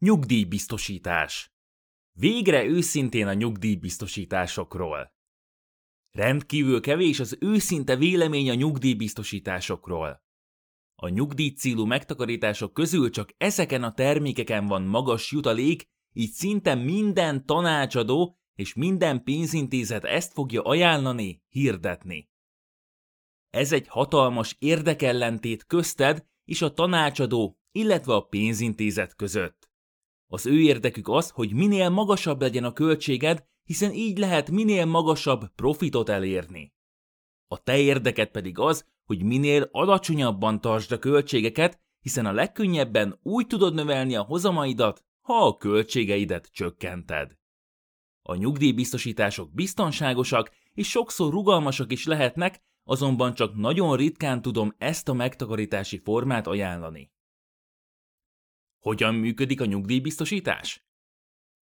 Nyugdíjbiztosítás. Végre őszintén a nyugdíjbiztosításokról. Rendkívül kevés az őszinte vélemény a nyugdíjbiztosításokról. A nyugdíjcélú megtakarítások közül csak ezeken a termékeken van magas jutalék, így szinte minden tanácsadó és minden pénzintézet ezt fogja ajánlani, hirdetni. Ez egy hatalmas érdekellentét közted és a tanácsadó, illetve a pénzintézet között. Az ő érdekük az, hogy minél magasabb legyen a költséged, hiszen így lehet minél magasabb profitot elérni. A te érdeket pedig az, hogy minél alacsonyabban tartsd a költségeket, hiszen a legkönnyebben úgy tudod növelni a hozamaidat, ha a költségeidet csökkented. A nyugdíjbiztosítások biztonságosak és sokszor rugalmasak is lehetnek, azonban csak nagyon ritkán tudom ezt a megtakarítási formát ajánlani. Hogyan működik a nyugdíjbiztosítás?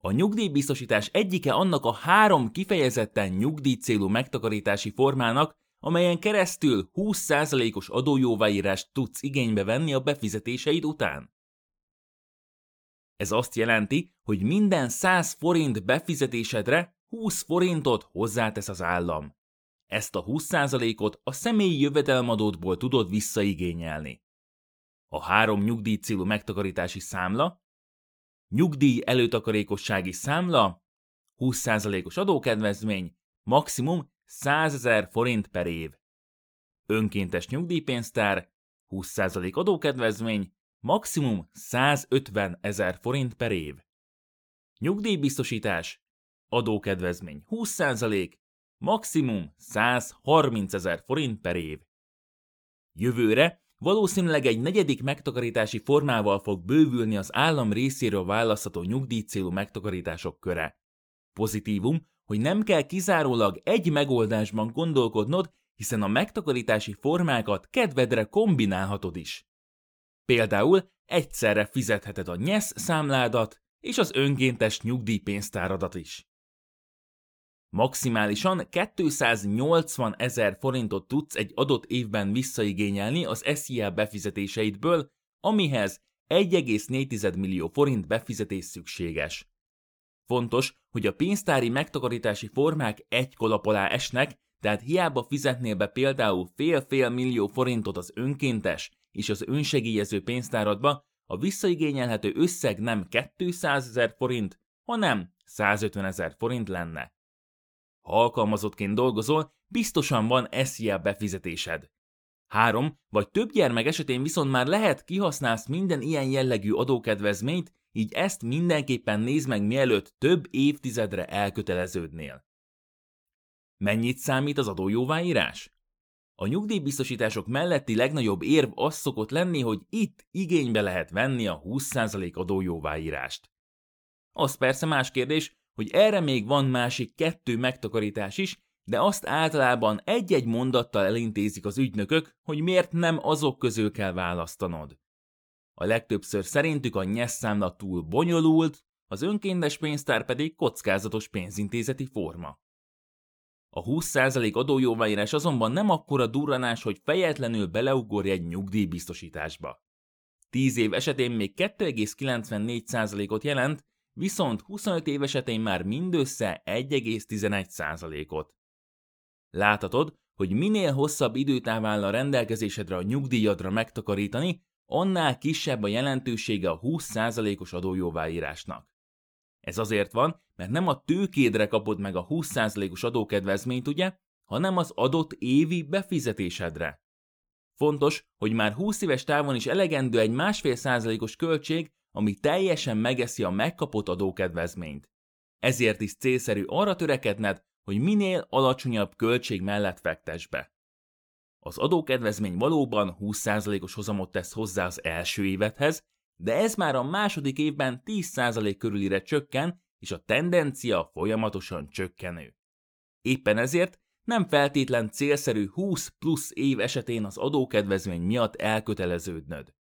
A nyugdíjbiztosítás egyike annak a három kifejezetten nyugdíjcélú megtakarítási formának, amelyen keresztül 20%-os adójóváírást tudsz igénybe venni a befizetéseid után. Ez azt jelenti, hogy minden 100 forint befizetésedre 20 forintot hozzátesz az állam. Ezt a 20%-ot a személyi jövedelmadódból tudod visszaigényelni. A három nyugdíjcélú megtakarítási számla, nyugdíj előtakarékossági számla, 20%-os adókedvezmény, maximum 100 ezer forint per év. Önkéntes nyugdíjpénztár, 20% adókedvezmény, maximum 150 ezer forint per év. Nyugdíjbiztosítás, adókedvezmény 20%, maximum 130 ezer forint per év. Jövőre valószínűleg egy negyedik megtakarítási formával fog bővülni az állam részéről választható nyugdíjcélú megtakarítások köre. Pozitívum, hogy nem kell kizárólag egy megoldásban gondolkodnod, hiszen a megtakarítási formákat kedvedre kombinálhatod is. Például egyszerre fizetheted a nyesz számládat és az önkéntes nyugdíjpénztáradat is. Maximálisan 280 ezer forintot tudsz egy adott évben visszaigényelni az SZIA befizetéseidből, amihez 1,4 millió forint befizetés szükséges. Fontos, hogy a pénztári megtakarítási formák egy kolap alá esnek, tehát hiába fizetnél be például fél-fél millió forintot az önkéntes és az önsegélyező pénztáradba, a visszaigényelhető összeg nem 200 ezer forint, hanem 150 ezer forint lenne. Ha alkalmazottként dolgozol, biztosan van SZIA befizetésed. Három vagy több gyermek esetén viszont már lehet kihasználsz minden ilyen jellegű adókedvezményt, így ezt mindenképpen nézd meg mielőtt több évtizedre elköteleződnél. Mennyit számít az adójóváírás? A nyugdíjbiztosítások melletti legnagyobb érv az szokott lenni, hogy itt igénybe lehet venni a 20% adójóváírást. Az persze más kérdés, hogy erre még van másik kettő megtakarítás is, de azt általában egy-egy mondattal elintézik az ügynökök, hogy miért nem azok közül kell választanod. A legtöbbször szerintük a nyesszámla túl bonyolult, az önkéntes pénztár pedig kockázatos pénzintézeti forma. A 20% adójóváírás azonban nem akkora durranás, hogy fejetlenül beleugorj egy nyugdíjbiztosításba. 10 év esetén még 2,94%-ot jelent, viszont 25 év esetén már mindössze 1,11%-ot. Láthatod, hogy minél hosszabb időtáv áll a rendelkezésedre a nyugdíjadra megtakarítani, annál kisebb a jelentősége a 20%-os adójóváírásnak. Ez azért van, mert nem a tőkédre kapod meg a 20%-os adókedvezményt, ugye, hanem az adott évi befizetésedre. Fontos, hogy már 20 éves távon is elegendő egy másfél százalékos költség, ami teljesen megeszi a megkapott adókedvezményt. Ezért is célszerű arra törekedned, hogy minél alacsonyabb költség mellett fektes be. Az adókedvezmény valóban 20%-os hozamot tesz hozzá az első évedhez, de ez már a második évben 10% körülire csökken, és a tendencia folyamatosan csökkenő. Éppen ezért nem feltétlen célszerű 20 plusz év esetén az adókedvezmény miatt elköteleződnöd.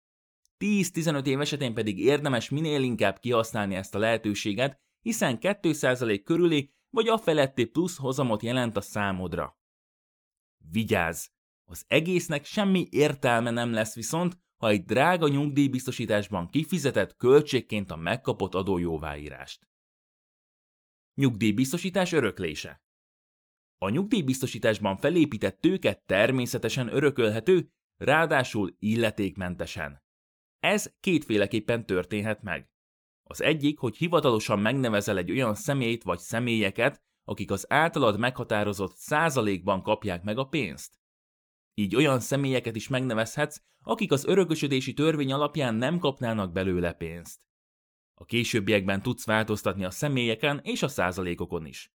10-15 év esetén pedig érdemes minél inkább kihasználni ezt a lehetőséget, hiszen 2% körüli vagy a feletti plusz hozamot jelent a számodra. Vigyázz! Az egésznek semmi értelme nem lesz viszont, ha egy drága nyugdíjbiztosításban kifizetett költségként a megkapott adójóváírást. Nyugdíjbiztosítás öröklése A nyugdíjbiztosításban felépített tőke természetesen örökölhető, ráadásul illetékmentesen. Ez kétféleképpen történhet meg. Az egyik, hogy hivatalosan megnevezel egy olyan személyt vagy személyeket, akik az általad meghatározott százalékban kapják meg a pénzt. Így olyan személyeket is megnevezhetsz, akik az örökösödési törvény alapján nem kapnának belőle pénzt. A későbbiekben tudsz változtatni a személyeken és a százalékokon is.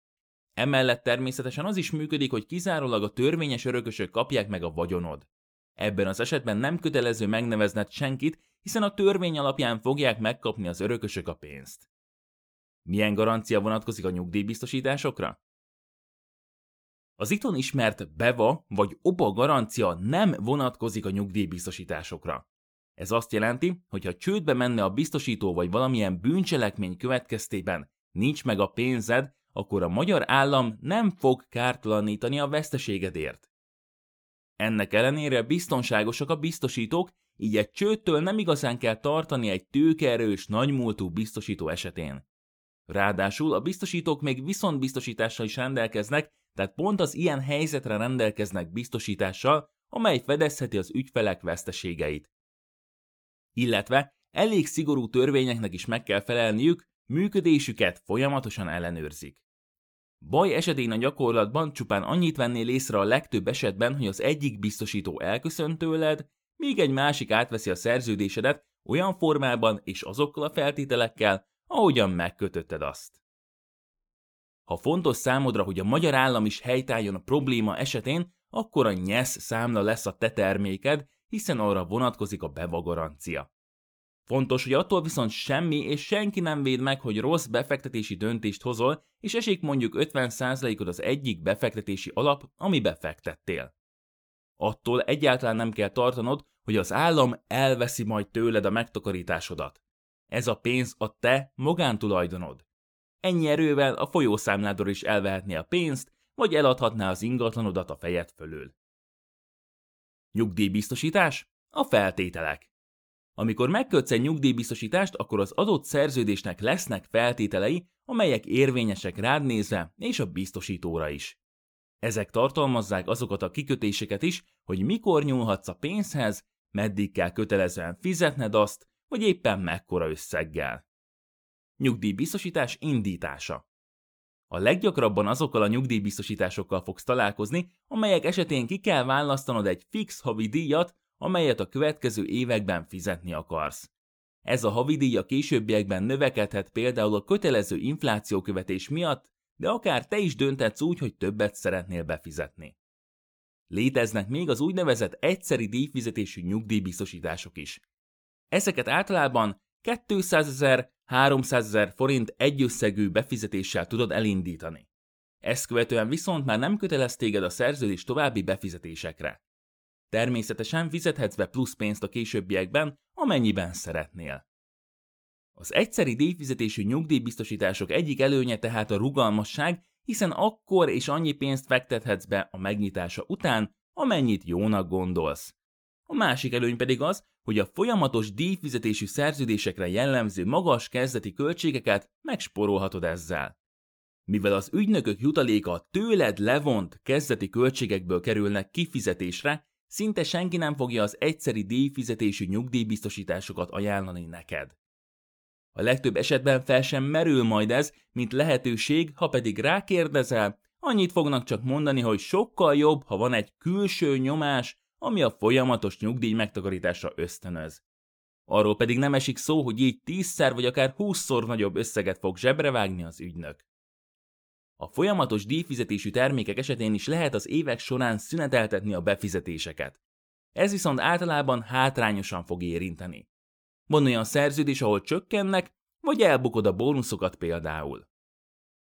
Emellett természetesen az is működik, hogy kizárólag a törvényes örökösök kapják meg a vagyonod. Ebben az esetben nem kötelező megnevezned senkit, hiszen a törvény alapján fogják megkapni az örökösök a pénzt. Milyen garancia vonatkozik a nyugdíjbiztosításokra? Az itthon ismert BEVA vagy OBA garancia nem vonatkozik a nyugdíjbiztosításokra. Ez azt jelenti, hogy ha csődbe menne a biztosító vagy valamilyen bűncselekmény következtében nincs meg a pénzed, akkor a magyar állam nem fog kártalanítani a veszteségedért. Ennek ellenére biztonságosak a biztosítók, így egy csődtől nem igazán kell tartani egy tőkeerős, nagymúltú biztosító esetén. Ráadásul a biztosítók még viszontbiztosítással is rendelkeznek, tehát pont az ilyen helyzetre rendelkeznek biztosítással, amely fedezheti az ügyfelek veszteségeit. Illetve elég szigorú törvényeknek is meg kell felelniük, működésüket folyamatosan ellenőrzik. Baj esetén a gyakorlatban csupán annyit vennél észre a legtöbb esetben, hogy az egyik biztosító elköszönt tőled, míg egy másik átveszi a szerződésedet olyan formában és azokkal a feltételekkel, ahogyan megkötötted azt. Ha fontos számodra, hogy a magyar állam is helytálljon a probléma esetén, akkor a nyesz számla lesz a te terméked, hiszen arra vonatkozik a bevagarancia. Fontos, hogy attól viszont semmi és senki nem véd meg, hogy rossz befektetési döntést hozol, és esik mondjuk 50%-od az egyik befektetési alap, ami befektettél. Attól egyáltalán nem kell tartanod, hogy az állam elveszi majd tőled a megtakarításodat. Ez a pénz a te magántulajdonod. Ennyi erővel a folyószámládról is elvehetné a pénzt, vagy eladhatná az ingatlanodat a fejed fölül. Nyugdíjbiztosítás? A feltételek. Amikor megkötsz egy nyugdíjbiztosítást, akkor az adott szerződésnek lesznek feltételei, amelyek érvényesek rád nézve és a biztosítóra is. Ezek tartalmazzák azokat a kikötéseket is, hogy mikor nyúlhatsz a pénzhez, meddig kell kötelezően fizetned azt, vagy éppen mekkora összeggel. Nyugdíjbiztosítás indítása. A leggyakrabban azokkal a nyugdíjbiztosításokkal fogsz találkozni, amelyek esetén ki kell választanod egy fix havi díjat, amelyet a következő években fizetni akarsz. Ez a havidíj a későbbiekben növekedhet például a kötelező inflációkövetés miatt, de akár te is dönthetsz úgy, hogy többet szeretnél befizetni. Léteznek még az úgynevezett egyszeri díjfizetésű nyugdíjbiztosítások is. Ezeket általában 200 ezer, 300 ezer forint egyösszegű befizetéssel tudod elindítani. Ezt követően viszont már nem kötelez téged a szerződés további befizetésekre. Természetesen fizethetsz be plusz pénzt a későbbiekben, amennyiben szeretnél. Az egyszeri díjfizetésű nyugdíjbiztosítások egyik előnye tehát a rugalmasság, hiszen akkor és annyi pénzt fektethetsz be a megnyitása után, amennyit jónak gondolsz. A másik előny pedig az, hogy a folyamatos díjfizetésű szerződésekre jellemző magas kezdeti költségeket megsporolhatod ezzel. Mivel az ügynökök jutaléka tőled levont kezdeti költségekből kerülnek kifizetésre, szinte senki nem fogja az egyszeri díjfizetésű nyugdíjbiztosításokat ajánlani neked. A legtöbb esetben fel sem merül majd ez, mint lehetőség, ha pedig rákérdezel, annyit fognak csak mondani, hogy sokkal jobb, ha van egy külső nyomás, ami a folyamatos nyugdíj megtakarításra ösztönöz. Arról pedig nem esik szó, hogy így tízszer vagy akár húszszor nagyobb összeget fog zsebre vágni az ügynök. A folyamatos díjfizetésű termékek esetén is lehet az évek során szüneteltetni a befizetéseket. Ez viszont általában hátrányosan fog érinteni. Van olyan szerződés, ahol csökkennek, vagy elbukod a bónuszokat például.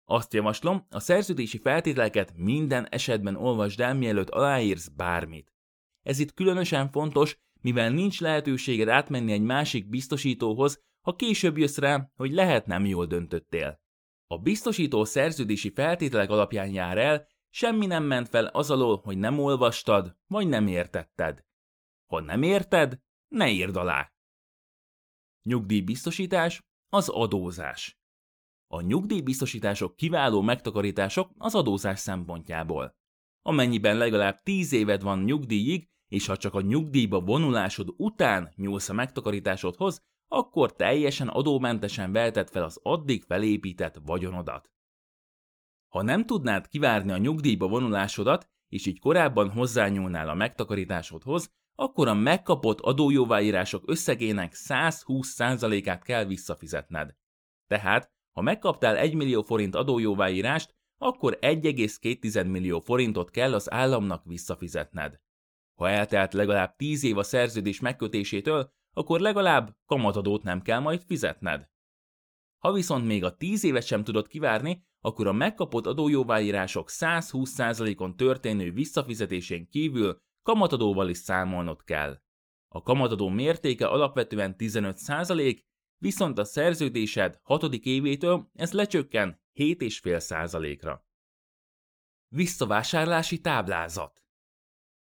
Azt javaslom, a szerződési feltételeket minden esetben olvasd el, mielőtt aláírsz bármit. Ez itt különösen fontos, mivel nincs lehetőséged átmenni egy másik biztosítóhoz, ha később jössz rá, hogy lehet nem jól döntöttél. A biztosító szerződési feltételek alapján jár el, semmi nem ment fel az alól, hogy nem olvastad, vagy nem értetted. Ha nem érted, ne írd alá. Nyugdíjbiztosítás az adózás. A nyugdíjbiztosítások kiváló megtakarítások az adózás szempontjából. Amennyiben legalább 10 éved van nyugdíjig, és ha csak a nyugdíjba vonulásod után nyúlsz a megtakarításodhoz, akkor teljesen adómentesen veheted fel az addig felépített vagyonodat. Ha nem tudnád kivárni a nyugdíjba vonulásodat, és így korábban hozzányúlnál a megtakarításodhoz, akkor a megkapott adójóváírások összegének 120%-át kell visszafizetned. Tehát, ha megkaptál 1 millió forint adójóváírást, akkor 1,2 millió forintot kell az államnak visszafizetned. Ha eltelt legalább 10 év a szerződés megkötésétől, akkor legalább kamatadót nem kell majd fizetned. Ha viszont még a 10 évet sem tudod kivárni, akkor a megkapott adójóváírások 120%-on történő visszafizetésén kívül kamatadóval is számolnod kell. A kamatadó mértéke alapvetően 15%, viszont a szerződésed 6. évétől ez lecsökken 7,5%-ra. Visszavásárlási táblázat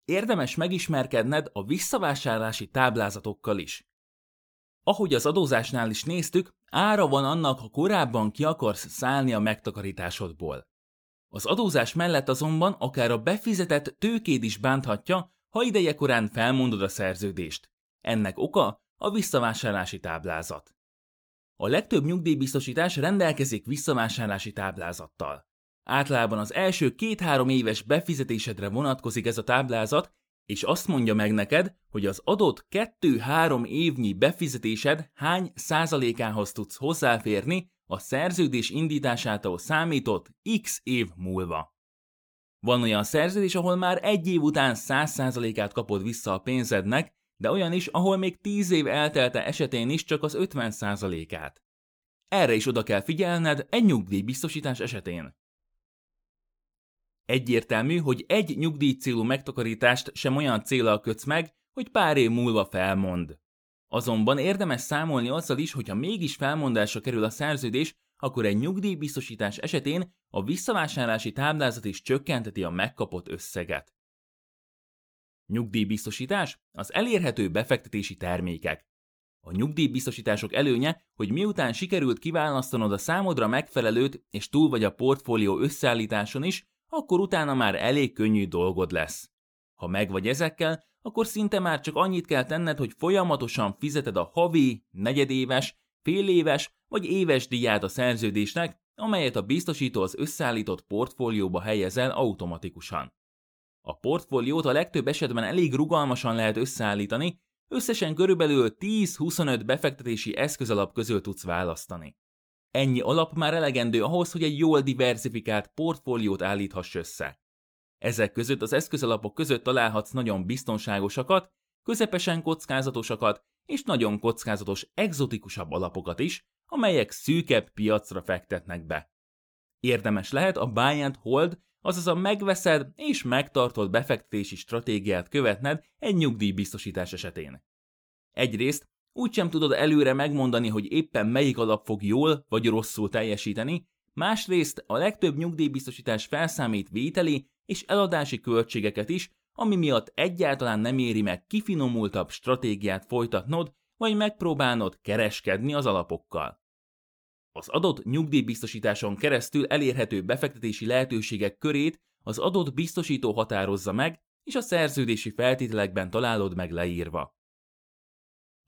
Érdemes megismerkedned a visszavásárlási táblázatokkal is. Ahogy az adózásnál is néztük, ára van annak, ha korábban ki akarsz szállni a megtakarításodból. Az adózás mellett azonban akár a befizetett tőkéd is bánthatja, ha ideje korán felmondod a szerződést. Ennek oka a visszavásárlási táblázat. A legtöbb nyugdíjbiztosítás rendelkezik visszavásárlási táblázattal. Általában az első két-három éves befizetésedre vonatkozik ez a táblázat, és azt mondja meg neked, hogy az adott 2-3 évnyi befizetésed hány százalékához tudsz hozzáférni a szerződés indításától számított x év múlva. Van olyan szerződés, ahol már egy év után 100%-át kapod vissza a pénzednek, de olyan is, ahol még 10 év eltelte esetén is csak az 50%-át. Erre is oda kell figyelned egy nyugdíjbiztosítás esetén. Egyértelmű, hogy egy nyugdíj célú megtakarítást sem olyan célral kötsz meg, hogy pár év múlva felmond. Azonban érdemes számolni azzal is, hogyha mégis felmondásra kerül a szerződés, akkor egy nyugdíjbiztosítás esetén a visszavásárlási táblázat is csökkenteti a megkapott összeget. Nyugdíjbiztosítás az elérhető befektetési termékek. A nyugdíjbiztosítások előnye, hogy miután sikerült kiválasztanod a számodra megfelelőt és túl vagy a portfólió összeállításon is, akkor utána már elég könnyű dolgod lesz. Ha meg vagy ezekkel, akkor szinte már csak annyit kell tenned, hogy folyamatosan fizeted a havi, negyedéves, féléves vagy éves díját a szerződésnek, amelyet a biztosító az összeállított portfólióba helyezel automatikusan. A portfóliót a legtöbb esetben elég rugalmasan lehet összeállítani, összesen körülbelül 10-25 befektetési eszközalap közül tudsz választani. Ennyi alap már elegendő ahhoz, hogy egy jól diversifikált portfóliót állíthass össze. Ezek között az eszközalapok között találhatsz nagyon biztonságosakat, közepesen kockázatosakat és nagyon kockázatos egzotikusabb alapokat is, amelyek szűkebb piacra fektetnek be. Érdemes lehet a buy and hold, azaz a megveszed és megtartod befektetési stratégiát követned egy nyugdíjbiztosítás esetén. Egyrészt úgysem tudod előre megmondani, hogy éppen melyik alap fog jól vagy rosszul teljesíteni, másrészt a legtöbb nyugdíjbiztosítás felszámít vételi és eladási költségeket is, ami miatt egyáltalán nem éri meg kifinomultabb stratégiát folytatnod, vagy megpróbálnod kereskedni az alapokkal. Az adott nyugdíjbiztosításon keresztül elérhető befektetési lehetőségek körét az adott biztosító határozza meg, és a szerződési feltételekben találod meg leírva.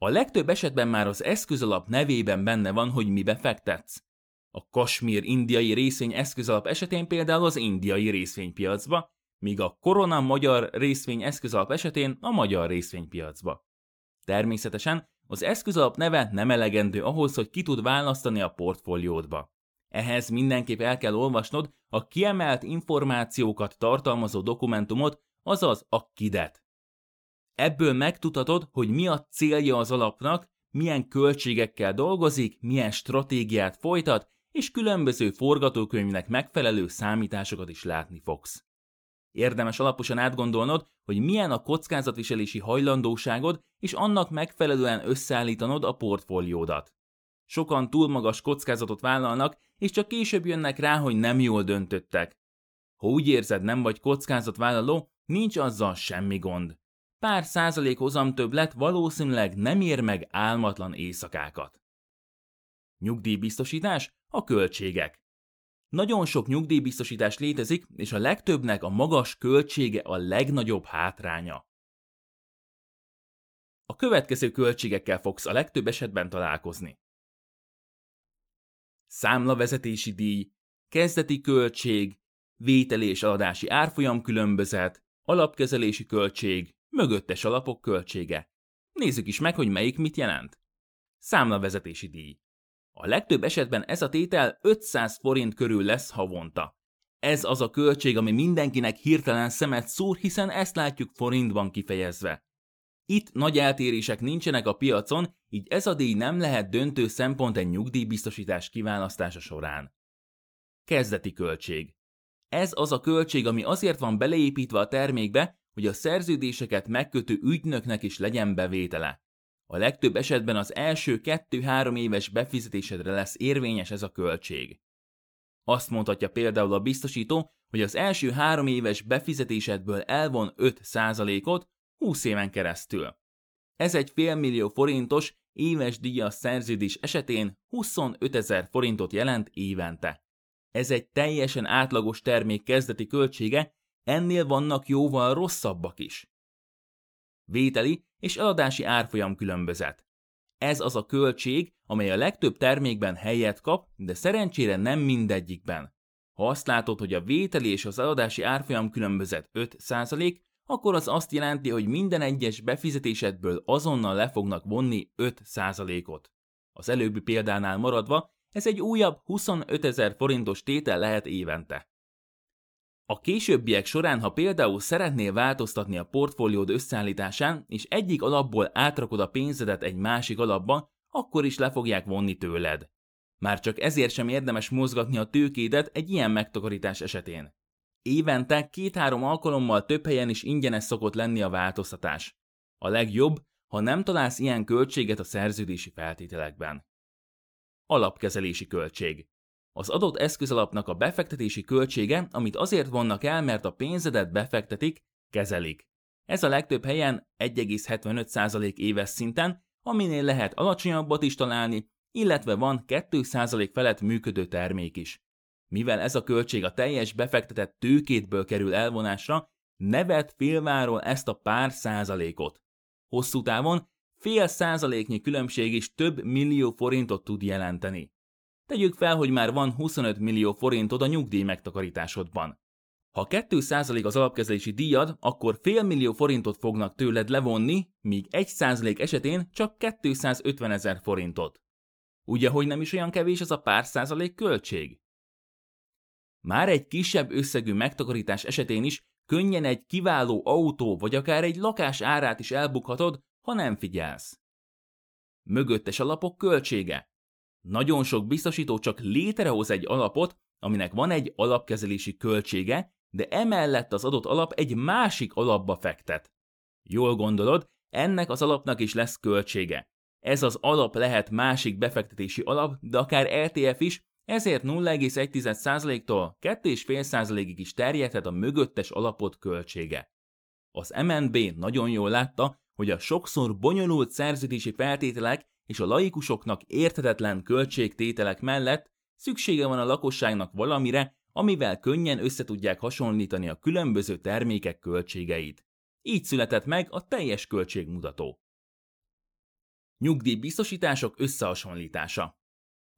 A legtöbb esetben már az eszközalap nevében benne van, hogy mi befektetsz. A Kasmír indiai részvény eszközalap esetén például az indiai részvénypiacba, míg a Korona magyar részvény eszközalap esetén a magyar részvénypiacba. Természetesen az eszközalap neve nem elegendő ahhoz, hogy ki tud választani a portfóliódba. Ehhez mindenképp el kell olvasnod a kiemelt információkat tartalmazó dokumentumot, azaz a kidet. Ebből megtudhatod, hogy mi a célja az alapnak, milyen költségekkel dolgozik, milyen stratégiát folytat, és különböző forgatókönyvnek megfelelő számításokat is látni fogsz. Érdemes alaposan átgondolnod, hogy milyen a kockázatviselési hajlandóságod, és annak megfelelően összeállítanod a portfóliódat. Sokan túl magas kockázatot vállalnak, és csak később jönnek rá, hogy nem jól döntöttek. Ha úgy érzed, nem vagy kockázatvállaló, nincs azzal semmi gond. pár százalék hozam többlet valószínűleg nem ér meg álmatlan éjszakákat. Nyugdíjbiztosítás, a költségek. Nagyon sok nyugdíjbiztosítás létezik, és a legtöbbnek a magas költsége a legnagyobb hátránya. A következő költségekkel fogsz a legtöbb esetben találkozni. Számlavezetési díj, kezdeti költség, vételi és eladási árfolyam különbözet, alapkezelési költség, mögöttes alapok költsége. Nézzük is meg, hogy melyik mit jelent. Számlavezetési díj. A legtöbb esetben ez a tétel 500 forint körül lesz havonta. Ez az a költség, ami mindenkinek hirtelen szemet szúr, hiszen ezt látjuk forintban kifejezve. Itt nagy eltérések nincsenek a piacon, így ez a díj nem lehet döntő szempont egy nyugdíjbiztosítás kiválasztása során. Kezdeti költség. Ez az a költség, ami azért van beleépítve a termékbe, hogy a szerződéseket megkötő ügynöknek is legyen bevétele. A legtöbb esetben az első 2-3 éves befizetésedre lesz érvényes ez a költség. Azt mondhatja például a biztosító, hogy az első három éves befizetésedből elvon 5%-ot 20 éven keresztül. Ez egy félmillió forintos éves díjas szerződés esetén 25 ezer forintot jelent évente. Ez egy teljesen átlagos termék kezdeti költsége, ennél vannak jóval rosszabbak is. Vételi és eladási árfolyam különbözet. Ez az a költség, amely a legtöbb termékben helyet kap, de szerencsére nem mindegyikben. Ha azt látod, hogy a vételi és az eladási árfolyam különbözet 5%, akkor az azt jelenti, hogy minden egyes befizetésedből azonnal le fognak vonni 5%-ot. Az előbbi példánál maradva, ez egy újabb 25 ezer forintos tétel lehet évente. A későbbiek során, ha például szeretnél változtatni a portfóliód összeállításán, és egyik alapból átrakod a pénzedet egy másik alapba, akkor is le fogják vonni tőled. Már csak ezért sem érdemes mozgatni a tőkédet egy ilyen megtakarítás esetén. Évente két-három alkalommal több helyen is ingyenes szokott lenni a változtatás. A legjobb, ha nem találsz ilyen költséget a szerződési feltételekben. Alapkezelési költség. Az adott eszközalapnak a befektetési költsége, amit azért vannak el, mert a pénzedet befektetik, kezelik. Ez a legtöbb helyen 1,75% éves szinten, aminél lehet alacsonyabbat is találni, illetve van 2% felett működő termék is. Mivel ez a költség a teljes befektetett tőkétből kerül elvonásra, nevet félváról ezt a pár százalékot. Hosszú távon fél százaléknyi különbség is több millió forintot tud jelenteni. Tegyük fel, hogy már van 25 millió forintod a nyugdíj megtakarításodban. Ha 2% az alapkezelési díjad, akkor fél millió forintot fognak tőled levonni, míg 1% esetén csak 250 ezer forintot. Ugye, hogy nem is olyan kevés az a pár százalék költség? Már egy kisebb összegű megtakarítás esetén is könnyen egy kiváló autó vagy akár egy lakás árát is elbukhatod, ha nem figyelsz. Mögöttes alapok költsége. Nagyon sok biztosító csak létrehoz egy alapot, aminek van egy alapkezelési költsége, de emellett az adott alap egy másik alapba fektet. Jól gondolod, ennek az alapnak is lesz költsége. Ez az alap lehet másik befektetési alap, de akár ETF is, ezért 0,1%-tól 2,5%-ig is terjedhet a mögöttes alapot költsége. Az MNB nagyon jól látta, hogy a sokszor bonyolult szerződési feltételek és a laikusoknak érthetetlen költségtételek mellett szüksége van a lakosságnak valamire, amivel könnyen összetudják hasonlítani a különböző termékek költségeit. Így született meg a teljes költségmutató. Nyugdíjbiztosítások összehasonlítása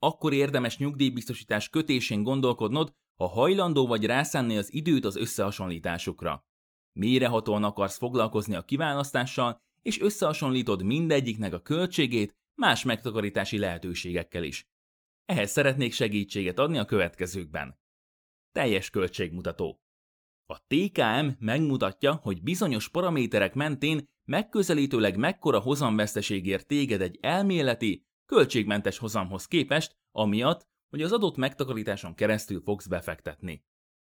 akkor érdemes nyugdíjbiztosítás kötésén gondolkodnod, ha hajlandó vagy rászánni az időt az összehasonlításukra. Mélyrehatóan akarsz foglalkozni a kiválasztással, és összehasonlítod mindegyiknek a költségét más megtakarítási lehetőségekkel is. Ehhez szeretnék segítséget adni a következőkben. Teljes költségmutató. A TKM megmutatja, hogy bizonyos paraméterek mentén megközelítőleg mekkora hozamveszteségért téged egy elméleti, költségmentes hozamhoz képest, amiatt, hogy az adott megtakarításon keresztül fogsz befektetni.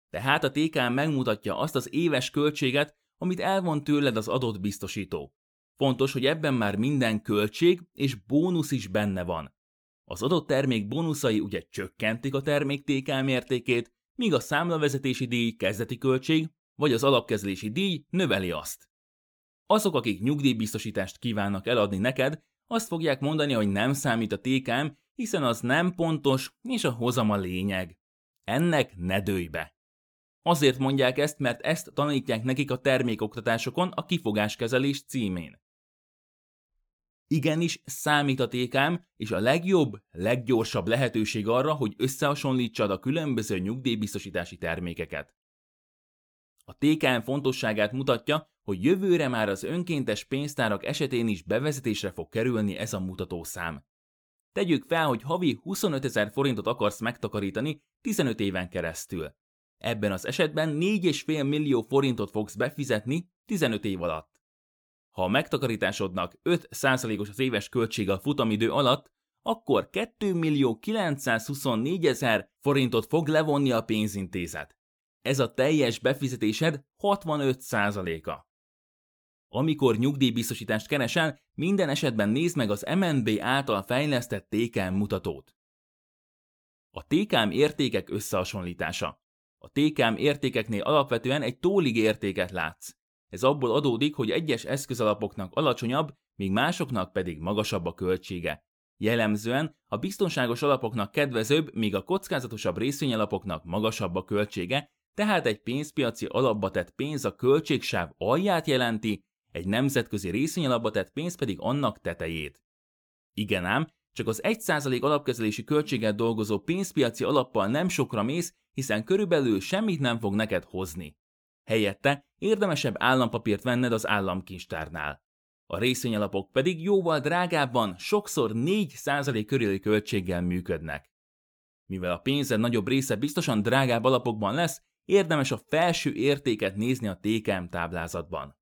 Tehát a TKM megmutatja azt az éves költséget, amit elvon tőled az adott biztosító. Fontos, hogy ebben már minden költség és bónusz is benne van. Az adott termék bónuszai ugye csökkentik a termék TKM értékét, míg a számlavezetési díj kezdeti költség, vagy az alapkezlési díj növeli azt. Azok, akik nyugdíjbiztosítást kívánnak eladni neked, azt fogják mondani, hogy nem számít a TKM, hiszen az nem pontos, és a hozam a lényeg. Ennek ne dőj be. Azért mondják ezt, mert ezt tanítják nekik a termékoktatásokon a kifogáskezelés címén. Igenis számít a TKM, és a legjobb, leggyorsabb lehetőség arra, hogy összehasonlítsad a különböző nyugdíjbiztosítási termékeket. A TKM fontosságát mutatja, hogy jövőre már az önkéntes pénztárak esetén is bevezetésre fog kerülni ez a mutatószám. Tegyük fel, hogy havi 25 ezer forintot akarsz megtakarítani 15 éven keresztül. Ebben az esetben 4,5 millió forintot fogsz befizetni 15 év alatt. Ha a megtakarításodnak 5%-os az éves költsége a futamidő alatt, akkor 2 millió 924 ezer forintot fog levonni a pénzintézet. Ez a teljes befizetésed 65%-a. Amikor nyugdíjbiztosítást keresel, minden esetben nézd meg az MNB által fejlesztett TKM mutatót. A TKM értékek összehasonlítása. A TKM értékeknél alapvetően egy tólig értéket látsz. Ez abból adódik, hogy egyes eszközalapoknak alacsonyabb, míg másoknak pedig magasabb a költsége. Jellemzően a biztonságos alapoknak kedvezőbb, míg a kockázatosabb részvényalapoknak magasabb a költsége, tehát egy pénzpiaci alapba tett pénz a költségsáv alját jelenti, egy nemzetközi részvényalapba tett pénz pedig annak tetejét. Igen ám, csak az 1% alapkezelési költséget dolgozó pénzpiaci alappal nem sokra mész, hiszen körülbelül semmit nem fog neked hozni. Helyette érdemesebb állampapírt venned az államkincstárnál. A részvényalapok pedig jóval drágábban, sokszor 4% körüli költséggel működnek. Mivel a pénzed nagyobb része biztosan drágább alapokban lesz, érdemes a felső értéket nézni a TKM táblázatban.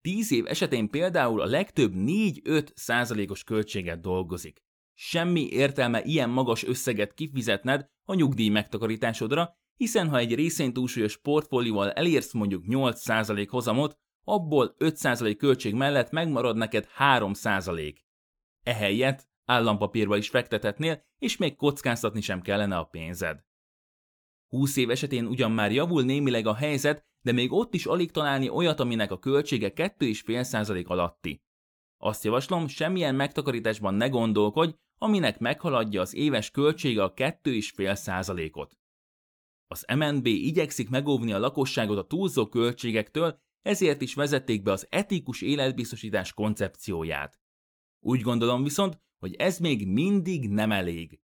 10 év esetén például a legtöbb 4-5 százalékos költséget dolgozik. Semmi értelme ilyen magas összeget kifizetned a nyugdíj megtakarításodra, hiszen ha egy részénytúlsúlyos portfólióval elérsz mondjuk 8% hozamot, abból 5% költség mellett megmarad neked 3%. Ehelyett állampapírba is fektethetnél, és még kockáztatni sem kellene a pénzed. 20 év esetén ugyan már javul némileg a helyzet, de még ott is alig találni olyat, aminek a költsége 2,5% alatti. Azt javaslom, semmilyen megtakarításban ne gondolkodj, aminek meghaladja az éves költsége a 2,5%-ot. Az MNB igyekszik megóvni a lakosságot a túlzó költségektől, ezért is vezették be az etikus életbiztosítás koncepcióját. Úgy gondolom viszont, hogy ez még mindig nem elég.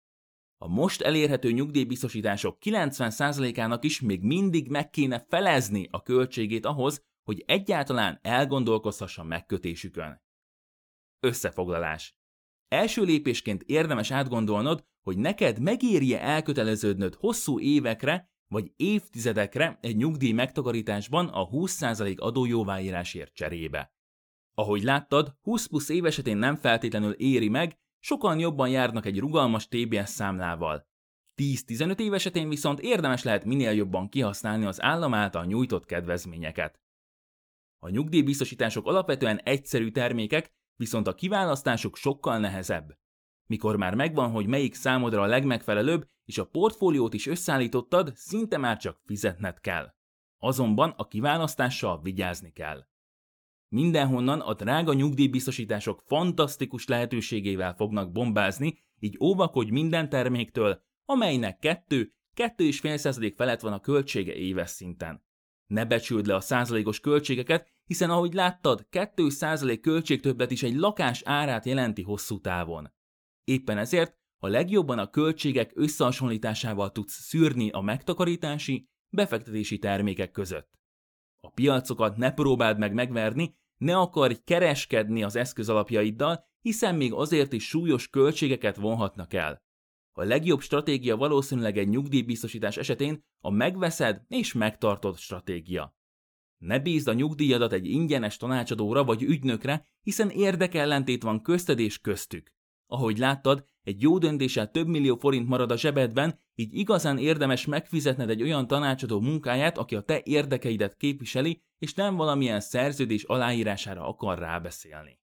A most elérhető nyugdíjbiztosítások 90%-ának is még mindig meg kéne felezni a költségét ahhoz, hogy egyáltalán elgondolkozhasson megkötésükön. Összefoglalás. Első lépésként érdemes átgondolnod, hogy neked megérje elköteleződnöd hosszú évekre vagy évtizedekre egy nyugdíj megtakarításban a 20% adójóváírásért cserébe. Ahogy láttad, 20 plusz év esetén nem feltétlenül éri meg, sokan jobban járnak egy rugalmas TBS számlával. 10-15 év esetén viszont érdemes lehet minél jobban kihasználni az állam által nyújtott kedvezményeket. A nyugdíjbiztosítások alapvetően egyszerű termékek, viszont a kiválasztásuk sokkal nehezebb. Mikor már megvan, hogy melyik számodra a legmegfelelőbb, és a portfóliót is összeállítottad, szinte már csak fizetned kell. Azonban a kiválasztással vigyázni kell. Mindenhonnan a drága nyugdíjbiztosítások fantasztikus lehetőségével fognak bombázni, így óvakodj minden terméktől, amelynek 2 2,5% felett van a költsége éves szinten. Ne becsüld le a százalékos költségeket, hiszen ahogy láttad, 2% költségtöbblet is egy lakás árát jelenti hosszú távon. Éppen ezért a legjobban a költségek összehasonlításával tudsz szűrni a megtakarítási, befektetési termékek között. A piacokat ne próbáld meg megverni, ne akarj kereskedni az eszközalapjaiddal, hiszen még azért is súlyos költségeket vonhatnak el. A legjobb stratégia valószínűleg egy nyugdíjbiztosítás esetén a megveszed és megtartod stratégia. Ne bízd a nyugdíjadat egy ingyenes tanácsadóra vagy ügynökre, hiszen érdekellentét van közted és köztük. Ahogy láttad, egy jó döntéssel több millió forint marad a zsebedben, így igazán érdemes megfizetned egy olyan tanácsadó munkáját, aki a te érdekeidet képviseli, és nem valamilyen szerződés aláírására akar rábeszélni.